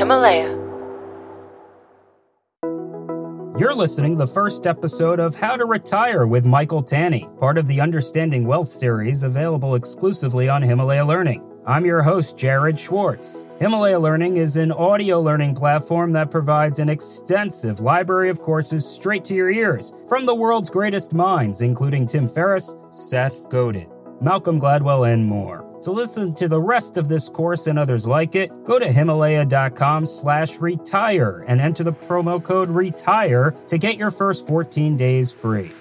Himalaya. You're listening to the first episode of How to Retire with Michael Tanney, part of the Understanding Wealth series available exclusively on Himalaya Learning. I'm your host, Jared Schwartz. Himalaya Learning is an audio learning platform that provides an extensive library of courses straight to your ears from the world's greatest minds, including Tim Ferriss, Seth Godin, Malcolm Gladwell, and more. To listen to the rest of this course and others like it, go to Himalaya.com slash retire and enter the promo code RETIRE to get your first 14 days free.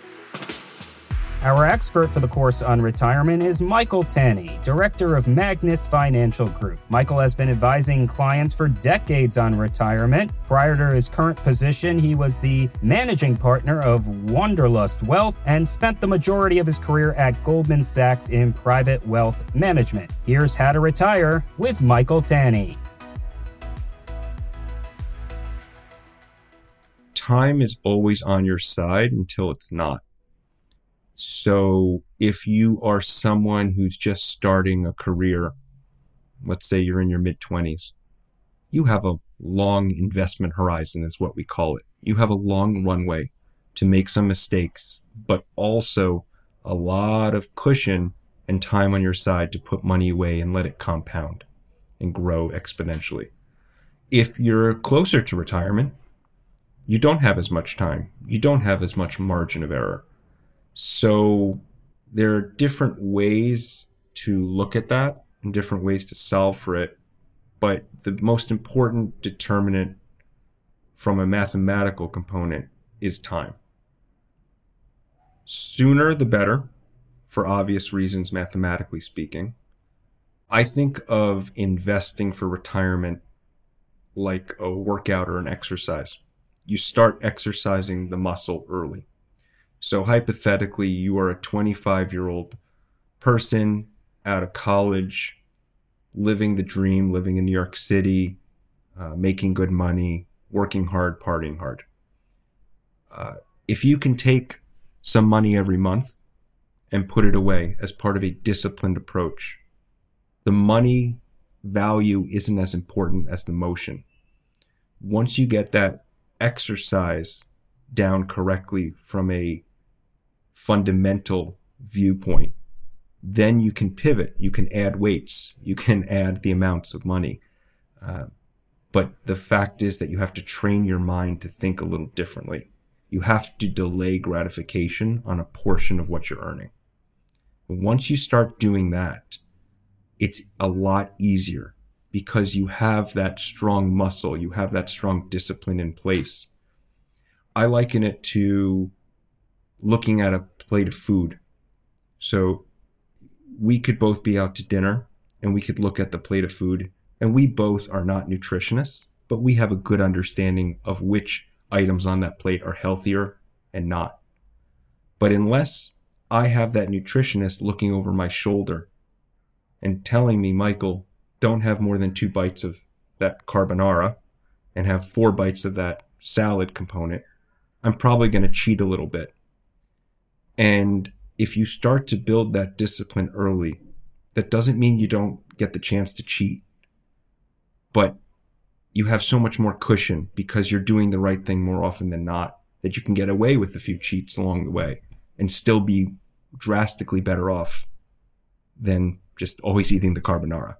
Our expert for the course on retirement is Michael Tanney, director of Magnus Financial Group. Michael has been advising clients for decades on retirement. Prior to his current position, he was the managing partner of Wanderlust Wealth and spent the majority of his career at Goldman Sachs in private wealth management. Here's how to retire with Michael Tanney. Time is always on your side until it's not so if you are someone who's just starting a career, let's say you're in your mid 20s, you have a long investment horizon, is what we call it. You have a long runway to make some mistakes, but also a lot of cushion and time on your side to put money away and let it compound and grow exponentially. If you're closer to retirement, you don't have as much time. You don't have as much margin of error. So there are different ways to look at that and different ways to solve for it. But the most important determinant from a mathematical component is time. Sooner the better, for obvious reasons, mathematically speaking. I think of investing for retirement like a workout or an exercise. You start exercising the muscle early. So hypothetically, you are a 25 year old person out of college, living the dream, living in New York City, uh, making good money, working hard, partying hard. Uh, if you can take some money every month and put it away as part of a disciplined approach, the money value isn't as important as the motion. Once you get that exercise down correctly from a fundamental viewpoint, then you can pivot. You can add weights. You can add the amounts of money. Uh, but the fact is that you have to train your mind to think a little differently. You have to delay gratification on a portion of what you're earning. Once you start doing that, it's a lot easier because you have that strong muscle, you have that strong discipline in place. I liken it to looking at a plate of food. So we could both be out to dinner and we could look at the plate of food and we both are not nutritionists, but we have a good understanding of which items on that plate are healthier and not. But unless I have that nutritionist looking over my shoulder and telling me, Michael, don't have more than two bites of that carbonara and have four bites of that salad component, I'm probably going to cheat a little bit and if you start to build that discipline early, that doesn't mean you don't get the chance to cheat, but you have so much more cushion because you're doing the right thing more often than not that you can get away with a few cheats along the way and still be drastically better off than just always eating the carbonara.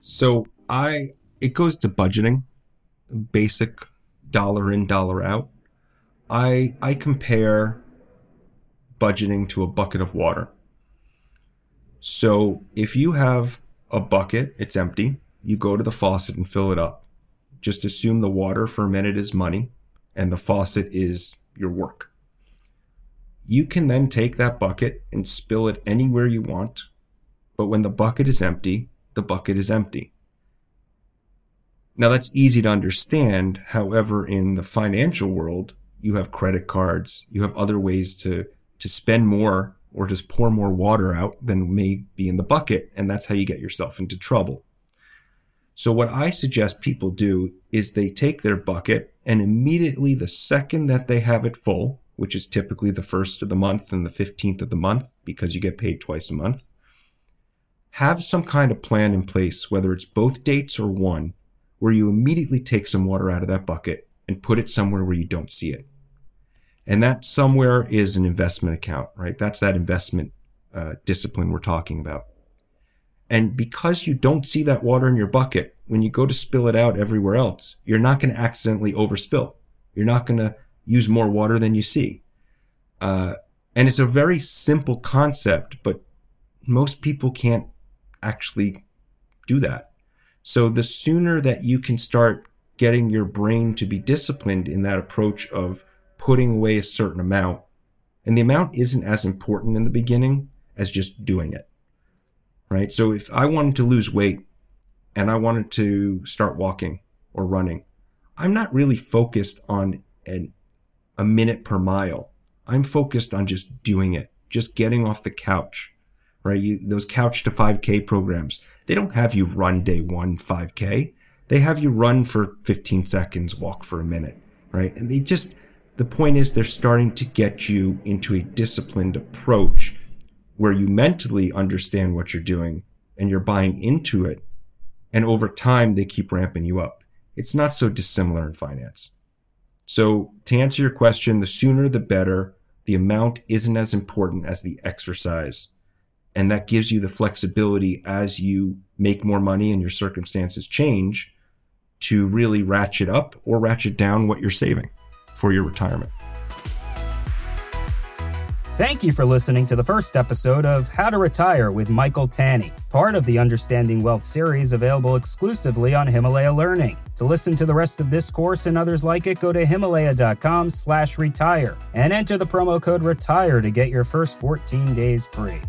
So I it goes to budgeting, basic dollar in, dollar out. I I compare budgeting to a bucket of water. So if you have a bucket, it's empty, you go to the faucet and fill it up. Just assume the water for a minute is money and the faucet is your work. You can then take that bucket and spill it anywhere you want, but when the bucket is empty, the bucket is empty. Now that's easy to understand. However, in the financial world, you have credit cards, you have other ways to, to spend more or just pour more water out than may be in the bucket. And that's how you get yourself into trouble. So what I suggest people do is they take their bucket and immediately the second that they have it full, which is typically the first of the month and the 15th of the month because you get paid twice a month, have some kind of plan in place, whether it's both dates or one, where you immediately take some water out of that bucket and put it somewhere where you don't see it. And that somewhere is an investment account, right? That's that investment uh, discipline we're talking about. And because you don't see that water in your bucket, when you go to spill it out everywhere else, you're not going to accidentally overspill. You're not going to use more water than you see. Uh, and it's a very simple concept, but most people can't actually do that. So the sooner that you can start getting your brain to be disciplined in that approach of putting away a certain amount, and the amount isn't as important in the beginning as just doing it. Right. So if I wanted to lose weight and I wanted to start walking or running, I'm not really focused on an, a minute per mile. I'm focused on just doing it, just getting off the couch, right? You, those couch to 5K programs, they don't have you run day one 5K. They have you run for 15 seconds, walk for a minute, right? And they just, the point is they're starting to get you into a disciplined approach where you mentally understand what you're doing and you're buying into it. And over time, they keep ramping you up. It's not so dissimilar in finance. So to answer your question, the sooner the better. The amount isn't as important as the exercise. And that gives you the flexibility as you make more money and your circumstances change to really ratchet up or ratchet down what you're saving for your retirement. Thank you for listening to the first episode of How to Retire with Michael Tanney, part of the Understanding Wealth series available exclusively on Himalaya Learning. To listen to the rest of this course and others like it, go to himalaya.com slash retire and enter the promo code RETIRE to get your first 14 days free.